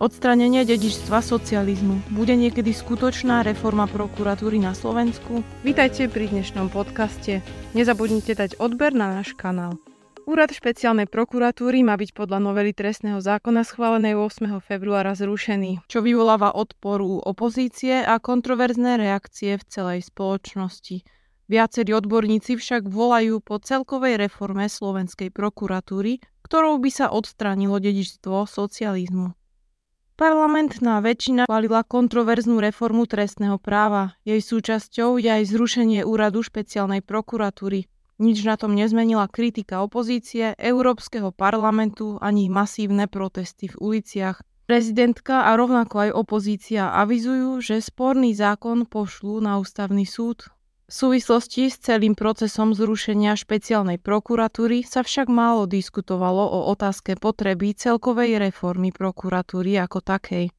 Odstranenie dedičstva socializmu. Bude niekedy skutočná reforma prokuratúry na Slovensku? Vítajte pri dnešnom podcaste. Nezabudnite dať odber na náš kanál. Úrad špeciálnej prokuratúry má byť podľa novely trestného zákona schválenej 8. februára zrušený, čo vyvoláva odporu opozície a kontroverzné reakcie v celej spoločnosti. Viacerí odborníci však volajú po celkovej reforme slovenskej prokuratúry, ktorou by sa odstránilo dedičstvo socializmu. Parlamentná väčšina chválila kontroverznú reformu trestného práva. Jej súčasťou je aj zrušenie úradu špeciálnej prokuratúry. Nič na tom nezmenila kritika opozície, Európskeho parlamentu ani masívne protesty v uliciach. Prezidentka a rovnako aj opozícia avizujú, že sporný zákon pošlú na ústavný súd. V súvislosti s celým procesom zrušenia špeciálnej prokuratúry sa však málo diskutovalo o otázke potreby celkovej reformy prokuratúry ako takej.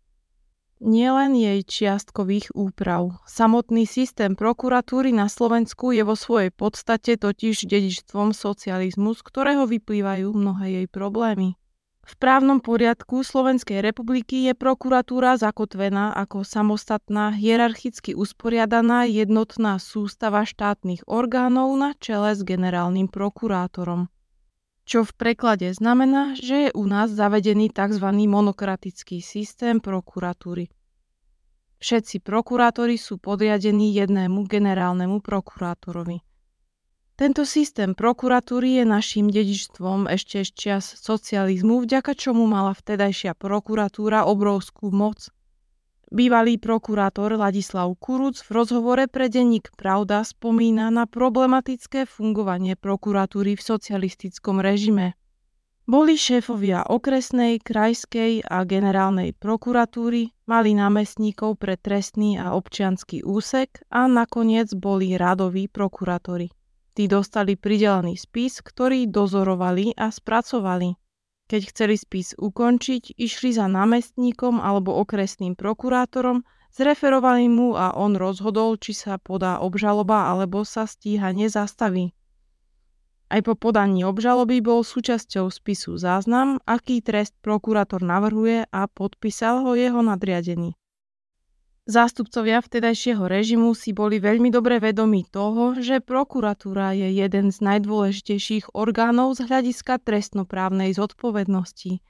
Nielen jej čiastkových úprav. Samotný systém prokuratúry na Slovensku je vo svojej podstate totiž dedičstvom socializmu, z ktorého vyplývajú mnohé jej problémy. V právnom poriadku Slovenskej republiky je prokuratúra zakotvená ako samostatná, hierarchicky usporiadaná jednotná sústava štátnych orgánov na čele s generálnym prokurátorom. Čo v preklade znamená, že je u nás zavedený tzv. monokratický systém prokuratúry. Všetci prokurátori sú podriadení jednému generálnemu prokurátorovi. Tento systém prokuratúry je našim dedičstvom ešte z čias socializmu, vďaka čomu mala vtedajšia prokuratúra obrovskú moc. Bývalý prokurátor Ladislav Kuruc v rozhovore pre denník Pravda spomína na problematické fungovanie prokuratúry v socialistickom režime. Boli šéfovia okresnej, krajskej a generálnej prokuratúry, mali námestníkov pre trestný a občianský úsek a nakoniec boli radoví prokurátori. Tí dostali pridelený spis, ktorý dozorovali a spracovali. Keď chceli spis ukončiť, išli za námestníkom alebo okresným prokurátorom, zreferovali mu a on rozhodol, či sa podá obžaloba alebo sa stíhanie zastaví. Aj po podaní obžaloby bol súčasťou spisu záznam, aký trest prokurátor navrhuje a podpísal ho jeho nadriadený. Zástupcovia vtedajšieho režimu si boli veľmi dobre vedomí toho, že prokuratúra je jeden z najdôležitejších orgánov z hľadiska trestnoprávnej zodpovednosti.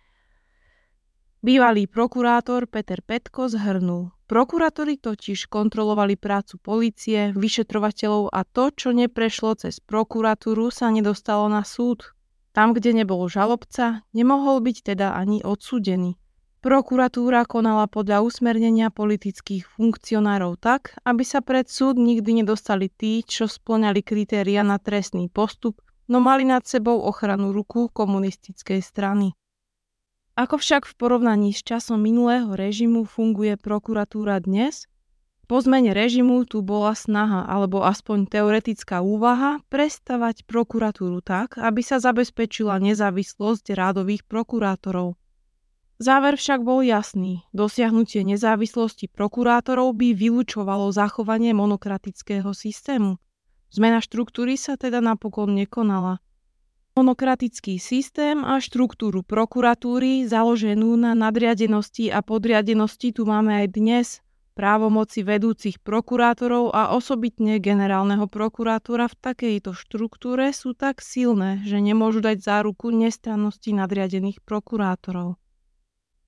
Bývalý prokurátor Peter Petko zhrnul. Prokurátori totiž kontrolovali prácu policie, vyšetrovateľov a to, čo neprešlo cez prokuratúru, sa nedostalo na súd. Tam, kde nebol žalobca, nemohol byť teda ani odsúdený. Prokuratúra konala podľa usmernenia politických funkcionárov tak, aby sa pred súd nikdy nedostali tí, čo splňali kritéria na trestný postup, no mali nad sebou ochranu ruku komunistickej strany. Ako však v porovnaní s časom minulého režimu funguje prokuratúra dnes? Po zmene režimu tu bola snaha, alebo aspoň teoretická úvaha, prestavať prokuratúru tak, aby sa zabezpečila nezávislosť rádových prokurátorov. Záver však bol jasný. Dosiahnutie nezávislosti prokurátorov by vylúčovalo zachovanie monokratického systému. Zmena štruktúry sa teda napokon nekonala. Monokratický systém a štruktúru prokuratúry založenú na nadriadenosti a podriadenosti tu máme aj dnes. Právomoci vedúcich prokurátorov a osobitne generálneho prokurátora v takejto štruktúre sú tak silné, že nemôžu dať záruku nestrannosti nadriadených prokurátorov.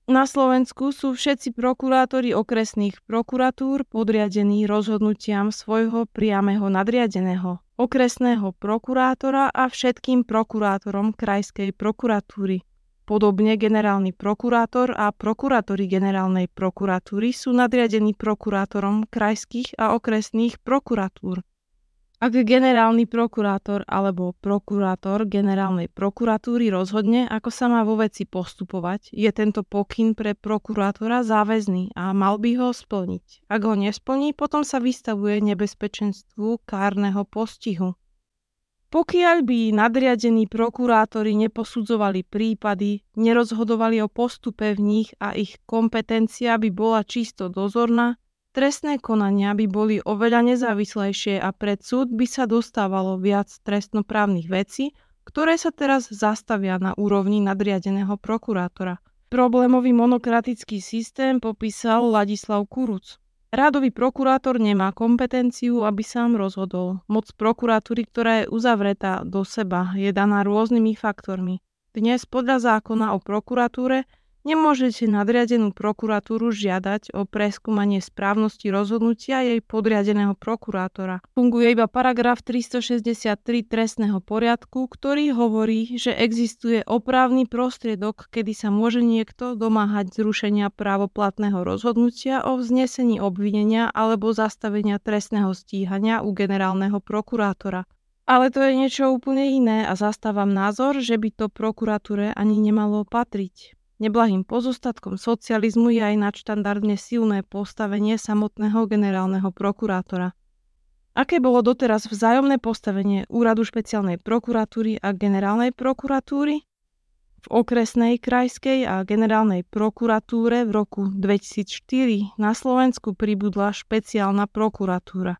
Na Slovensku sú všetci prokurátori okresných prokuratúr podriadení rozhodnutiam svojho priamého nadriadeného, okresného prokurátora a všetkým prokurátorom krajskej prokuratúry. Podobne generálny prokurátor a prokurátori generálnej prokuratúry sú nadriadení prokurátorom krajských a okresných prokuratúr. Ak generálny prokurátor alebo prokurátor generálnej prokuratúry rozhodne, ako sa má vo veci postupovať, je tento pokyn pre prokurátora záväzný a mal by ho splniť. Ak ho nesplní, potom sa vystavuje nebezpečenstvu kárneho postihu. Pokiaľ by nadriadení prokurátori neposudzovali prípady, nerozhodovali o postupe v nich a ich kompetencia by bola čisto dozorná, Trestné konania by boli oveľa nezávislejšie a pred súd by sa dostávalo viac trestnoprávnych vecí, ktoré sa teraz zastavia na úrovni nadriadeného prokurátora. Problémový monokratický systém popísal Ladislav Kuruc. Rádový prokurátor nemá kompetenciu, aby sám rozhodol. Moc prokuratúry, ktorá je uzavretá do seba, je daná rôznymi faktormi. Dnes podľa zákona o prokuratúre Nemôžete nadriadenú prokuratúru žiadať o preskúmanie správnosti rozhodnutia jej podriadeného prokurátora. Funguje iba paragraf 363 trestného poriadku, ktorý hovorí, že existuje oprávny prostriedok, kedy sa môže niekto domáhať zrušenia právoplatného rozhodnutia o vznesení obvinenia alebo zastavenia trestného stíhania u generálneho prokurátora. Ale to je niečo úplne iné a zastávam názor, že by to prokuratúre ani nemalo patriť. Neblahým pozostatkom socializmu je aj nadštandardne silné postavenie samotného generálneho prokurátora. Aké bolo doteraz vzájomné postavenie úradu špeciálnej prokuratúry a generálnej prokuratúry? V okresnej, krajskej a generálnej prokuratúre v roku 2004 na Slovensku pribudla špeciálna prokuratúra.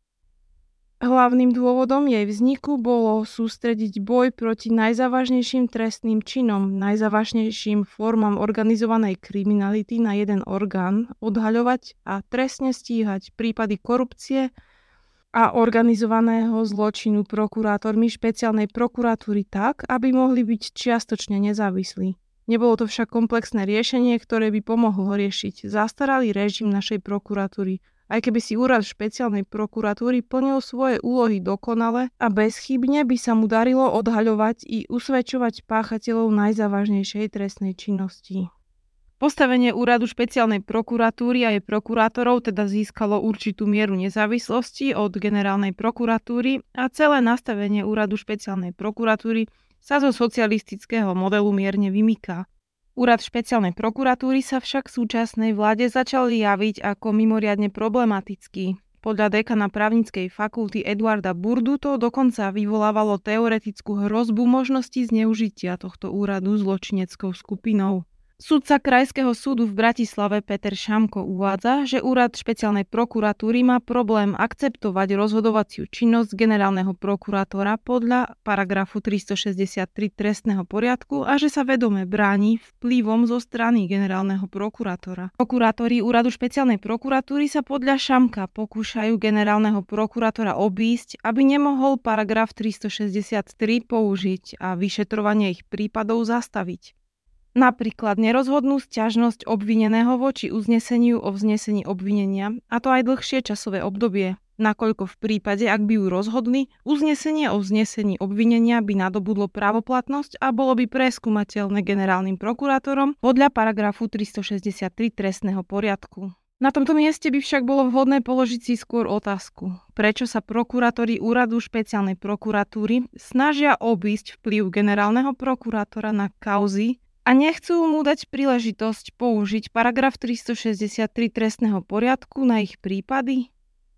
Hlavným dôvodom jej vzniku bolo sústrediť boj proti najzávažnejším trestným činom, najzávažnejším formám organizovanej kriminality na jeden orgán, odhaľovať a trestne stíhať prípady korupcie a organizovaného zločinu prokurátormi špeciálnej prokuratúry tak, aby mohli byť čiastočne nezávislí. Nebolo to však komplexné riešenie, ktoré by pomohlo riešiť zastaralý režim našej prokuratúry, aj keby si úrad špeciálnej prokuratúry plnil svoje úlohy dokonale a bezchybne by sa mu darilo odhaľovať i usvedčovať páchateľov najzávažnejšej trestnej činnosti. Postavenie úradu špeciálnej prokuratúry a jej prokurátorov teda získalo určitú mieru nezávislosti od generálnej prokuratúry a celé nastavenie úradu špeciálnej prokuratúry sa zo socialistického modelu mierne vymýka. Úrad špeciálnej prokuratúry sa však v súčasnej vláde začal javiť ako mimoriadne problematický. Podľa dekana právnickej fakulty Eduarda Burdu to dokonca vyvolávalo teoretickú hrozbu možnosti zneužitia tohto úradu zločineckou skupinou. Sudca Krajského súdu v Bratislave Peter Šamko uvádza, že úrad špeciálnej prokuratúry má problém akceptovať rozhodovaciu činnosť generálneho prokurátora podľa paragrafu 363 trestného poriadku a že sa vedome bráni vplyvom zo strany generálneho prokurátora. Prokurátori úradu špeciálnej prokuratúry sa podľa Šamka pokúšajú generálneho prokurátora obísť, aby nemohol paragraf 363 použiť a vyšetrovanie ich prípadov zastaviť. Napríklad nerozhodnú sťažnosť obvineného voči uzneseniu o vznesení obvinenia, a to aj dlhšie časové obdobie, nakoľko v prípade, ak by ju rozhodli, uznesenie o vznesení obvinenia by nadobudlo právoplatnosť a bolo by preskúmateľné generálnym prokurátorom podľa paragrafu 363 trestného poriadku. Na tomto mieste by však bolo vhodné položiť si skôr otázku, prečo sa prokurátori úradu špeciálnej prokuratúry snažia obísť vplyv generálneho prokurátora na kauzy, a nechcú mu dať príležitosť použiť paragraf 363 trestného poriadku na ich prípady?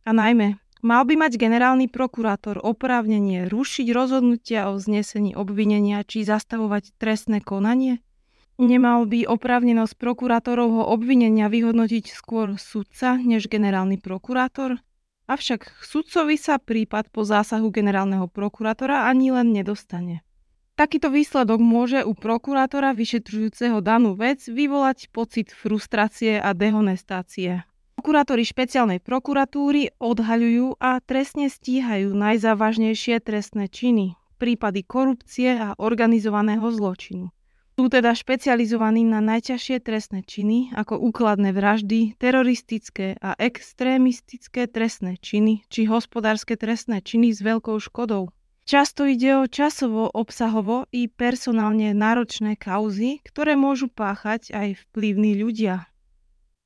A najmä, mal by mať generálny prokurátor oprávnenie rušiť rozhodnutia o vznesení obvinenia či zastavovať trestné konanie? Nemal by oprávnenosť prokurátorovho obvinenia vyhodnotiť skôr sudca než generálny prokurátor? Avšak sudcovi sa prípad po zásahu generálneho prokurátora ani len nedostane. Takýto výsledok môže u prokurátora vyšetrujúceho danú vec vyvolať pocit frustrácie a dehonestácie. Prokurátori špeciálnej prokuratúry odhaľujú a trestne stíhajú najzávažnejšie trestné činy, prípady korupcie a organizovaného zločinu. Sú teda špecializovaní na najťažšie trestné činy ako úkladné vraždy, teroristické a extrémistické trestné činy či hospodárske trestné činy s veľkou škodou. Často ide o časovo, obsahovo i personálne náročné kauzy, ktoré môžu páchať aj vplyvní ľudia.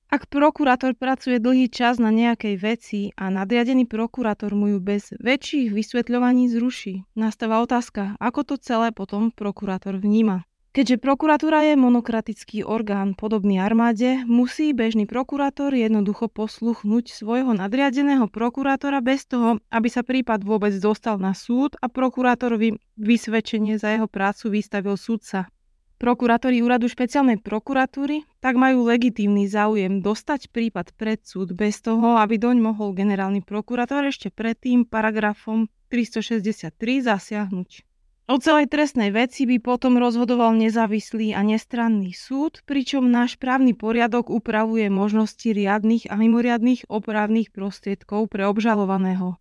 Ak prokurátor pracuje dlhý čas na nejakej veci a nadriadený prokurátor mu ju bez väčších vysvetľovaní zruší, nastáva otázka, ako to celé potom prokurátor vníma. Keďže prokuratúra je monokratický orgán podobný armáde, musí bežný prokurátor jednoducho posluchnúť svojho nadriadeného prokurátora bez toho, aby sa prípad vôbec dostal na súd a prokurátorovi vysvedčenie za jeho prácu vystavil súdca. Prokurátori úradu špeciálnej prokuratúry tak majú legitímny záujem dostať prípad pred súd bez toho, aby doň mohol generálny prokurátor ešte predtým paragrafom 363 zasiahnuť. O celej trestnej veci by potom rozhodoval nezávislý a nestranný súd, pričom náš právny poriadok upravuje možnosti riadnych a mimoriadných opravných prostriedkov pre obžalovaného.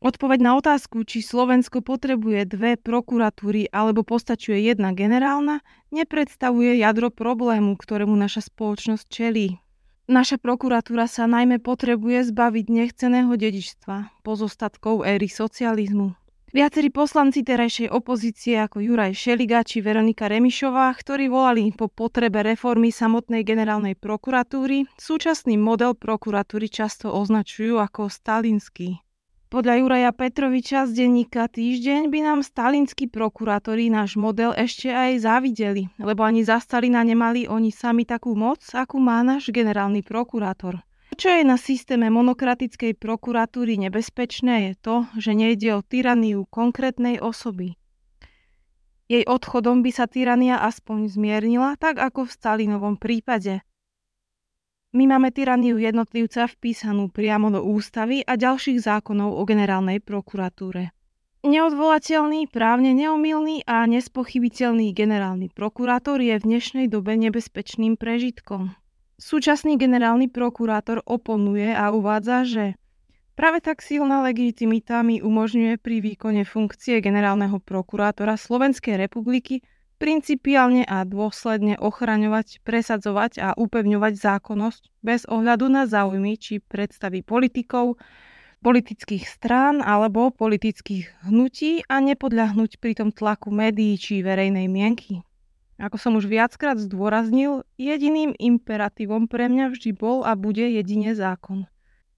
Odpoveď na otázku, či Slovensko potrebuje dve prokuratúry alebo postačuje jedna generálna, nepredstavuje jadro problému, ktorému naša spoločnosť čelí. Naša prokuratúra sa najmä potrebuje zbaviť nechceného dedičstva, pozostatkov éry socializmu. Viacerí poslanci terajšej opozície ako Juraj Šeliga či Veronika Remišová, ktorí volali po potrebe reformy samotnej generálnej prokuratúry, súčasný model prokuratúry často označujú ako stalinský. Podľa Juraja Petroviča z denníka Týždeň by nám stalinskí prokurátori náš model ešte aj závideli, lebo ani za Stalina nemali oni sami takú moc, akú má náš generálny prokurátor. Čo je na systéme monokratickej prokuratúry nebezpečné je to, že nejde o tyraniu konkrétnej osoby. Jej odchodom by sa tyrania aspoň zmiernila, tak ako v Stalinovom prípade – my máme tyraniu jednotlivca vpísanú priamo do ústavy a ďalších zákonov o generálnej prokuratúre. Neodvolateľný, právne neomilný a nespochybiteľný generálny prokurátor je v dnešnej dobe nebezpečným prežitkom. Súčasný generálny prokurátor oponuje a uvádza, že práve tak silná legitimita mi umožňuje pri výkone funkcie generálneho prokurátora Slovenskej republiky principiálne a dôsledne ochraňovať, presadzovať a upevňovať zákonnosť bez ohľadu na záujmy či predstavy politikov, politických strán alebo politických hnutí a nepodľahnúť pritom tlaku médií či verejnej mienky. Ako som už viackrát zdôraznil, jediným imperatívom pre mňa vždy bol a bude jedine zákon.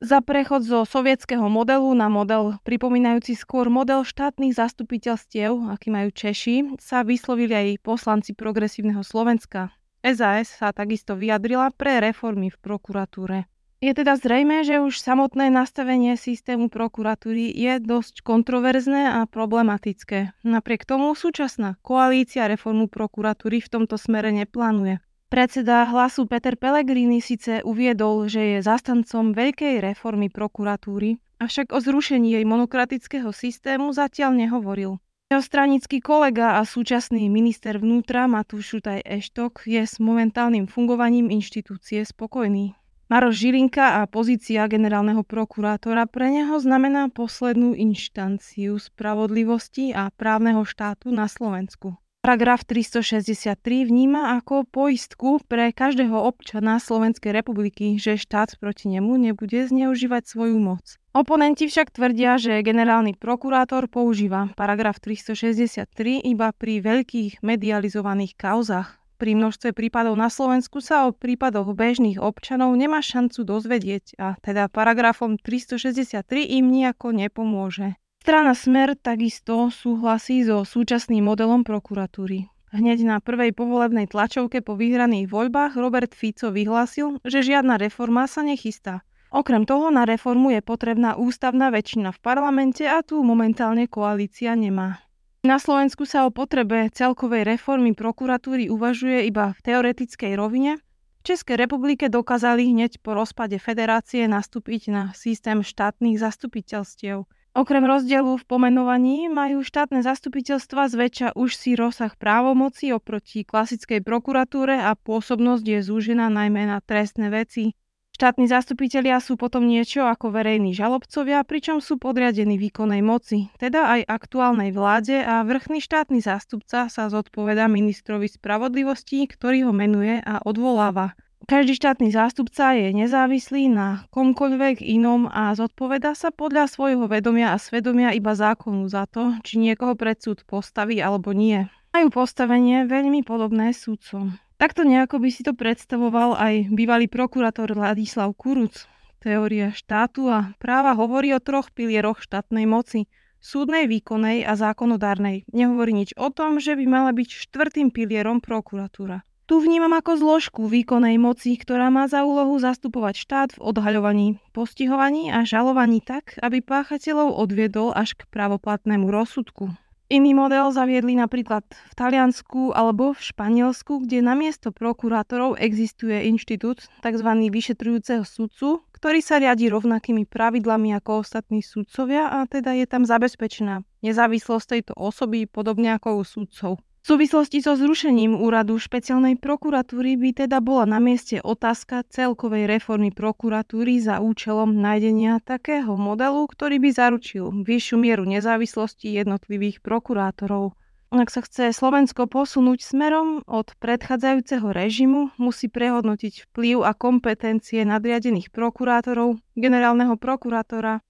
Za prechod zo sovietského modelu na model pripomínajúci skôr model štátnych zastupiteľstiev, aký majú Češi, sa vyslovili aj poslanci progresívneho Slovenska. SAS sa takisto vyjadrila pre reformy v prokuratúre. Je teda zrejme, že už samotné nastavenie systému prokuratúry je dosť kontroverzné a problematické. Napriek tomu súčasná koalícia reformu prokuratúry v tomto smere neplánuje. Predseda hlasu Peter Pellegrini síce uviedol, že je zastancom veľkej reformy prokuratúry, avšak o zrušení jej monokratického systému zatiaľ nehovoril. Jeho stranický kolega a súčasný minister vnútra Matúš Šutaj Eštok je s momentálnym fungovaním inštitúcie spokojný. Maroš Žilinka a pozícia generálneho prokurátora pre neho znamená poslednú inštanciu spravodlivosti a právneho štátu na Slovensku. Paragraf 363 vníma ako poistku pre každého občana Slovenskej republiky, že štát proti nemu nebude zneužívať svoju moc. Oponenti však tvrdia, že generálny prokurátor používa paragraf 363 iba pri veľkých medializovaných kauzach. Pri množstve prípadov na Slovensku sa o prípadoch bežných občanov nemá šancu dozvedieť a teda paragrafom 363 im nejako nepomôže. Strana Smer takisto súhlasí so súčasným modelom prokuratúry. Hneď na prvej povolebnej tlačovke po vyhraných voľbách Robert Fico vyhlásil, že žiadna reforma sa nechystá. Okrem toho na reformu je potrebná ústavná väčšina v parlamente a tu momentálne koalícia nemá. Na Slovensku sa o potrebe celkovej reformy prokuratúry uvažuje iba v teoretickej rovine. V Českej republike dokázali hneď po rozpade federácie nastúpiť na systém štátnych zastupiteľstiev – Okrem rozdielu v pomenovaní majú štátne zastupiteľstva zväčša už si rozsah právomoci oproti klasickej prokuratúre a pôsobnosť je zúžená najmä na trestné veci. Štátni zastupitelia sú potom niečo ako verejní žalobcovia, pričom sú podriadení výkonnej moci, teda aj aktuálnej vláde a vrchný štátny zástupca sa zodpoveda ministrovi spravodlivosti, ktorý ho menuje a odvoláva. Každý štátny zástupca je nezávislý na komkoľvek inom a zodpoveda sa podľa svojho vedomia a svedomia iba zákonu za to, či niekoho pred súd postaví alebo nie. Majú postavenie veľmi podobné súdcom. Takto nejako by si to predstavoval aj bývalý prokurátor Ladislav Kuruc. Teória štátu a práva hovorí o troch pilieroch štátnej moci súdnej, výkonnej a zákonodárnej. Nehovorí nič o tom, že by mala byť štvrtým pilierom prokuratúra. Tu vnímam ako zložku výkonnej moci, ktorá má za úlohu zastupovať štát v odhaľovaní, postihovaní a žalovaní tak, aby páchateľov odviedol až k pravoplatnému rozsudku. Iný model zaviedli napríklad v Taliansku alebo v Španielsku, kde namiesto prokurátorov existuje inštitút tzv. vyšetrujúceho sudcu, ktorý sa riadi rovnakými pravidlami ako ostatní sudcovia a teda je tam zabezpečená nezávislosť tejto osoby podobne ako u sudcov. V súvislosti so zrušením úradu špeciálnej prokuratúry by teda bola na mieste otázka celkovej reformy prokuratúry za účelom nájdenia takého modelu, ktorý by zaručil vyššiu mieru nezávislosti jednotlivých prokurátorov. Ak sa chce Slovensko posunúť smerom od predchádzajúceho režimu, musí prehodnotiť vplyv a kompetencie nadriadených prokurátorov, generálneho prokurátora,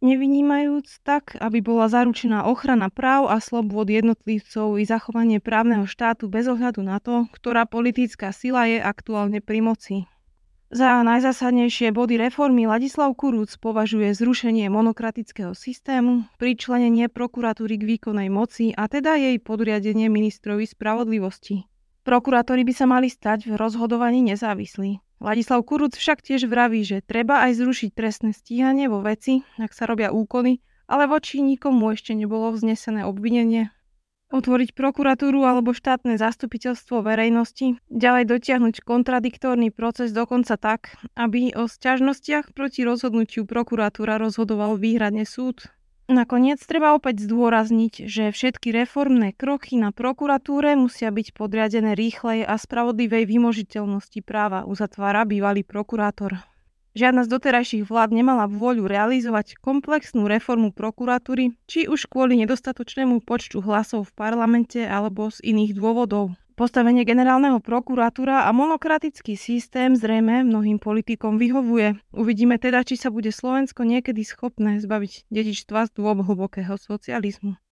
nevynímajúc tak, aby bola zaručená ochrana práv a slobôd jednotlivcov i zachovanie právneho štátu bez ohľadu na to, ktorá politická sila je aktuálne pri moci. Za najzásadnejšie body reformy Ladislav Kurúc považuje zrušenie monokratického systému, pričlenenie prokuratúry k výkonnej moci a teda jej podriadenie ministrovi spravodlivosti. Prokurátori by sa mali stať v rozhodovaní nezávislí. Ladislav Kuruc však tiež vraví, že treba aj zrušiť trestné stíhanie vo veci, ak sa robia úkony, ale voči nikomu ešte nebolo vznesené obvinenie. Otvoriť prokuratúru alebo štátne zastupiteľstvo verejnosti, ďalej dotiahnuť kontradiktorný proces dokonca tak, aby o sťažnostiach proti rozhodnutiu prokuratúra rozhodoval výhradne súd, Nakoniec treba opäť zdôrazniť, že všetky reformné kroky na prokuratúre musia byť podriadené rýchlej a spravodlivej vymožiteľnosti práva, uzatvára bývalý prokurátor. Žiadna z doterajších vlád nemala vôľu realizovať komplexnú reformu prokuratúry, či už kvôli nedostatočnému počtu hlasov v parlamente alebo z iných dôvodov. Postavenie generálneho prokuratúra a monokratický systém zrejme mnohým politikom vyhovuje. Uvidíme teda, či sa bude Slovensko niekedy schopné zbaviť dedičstva z dôb hlbokého socializmu.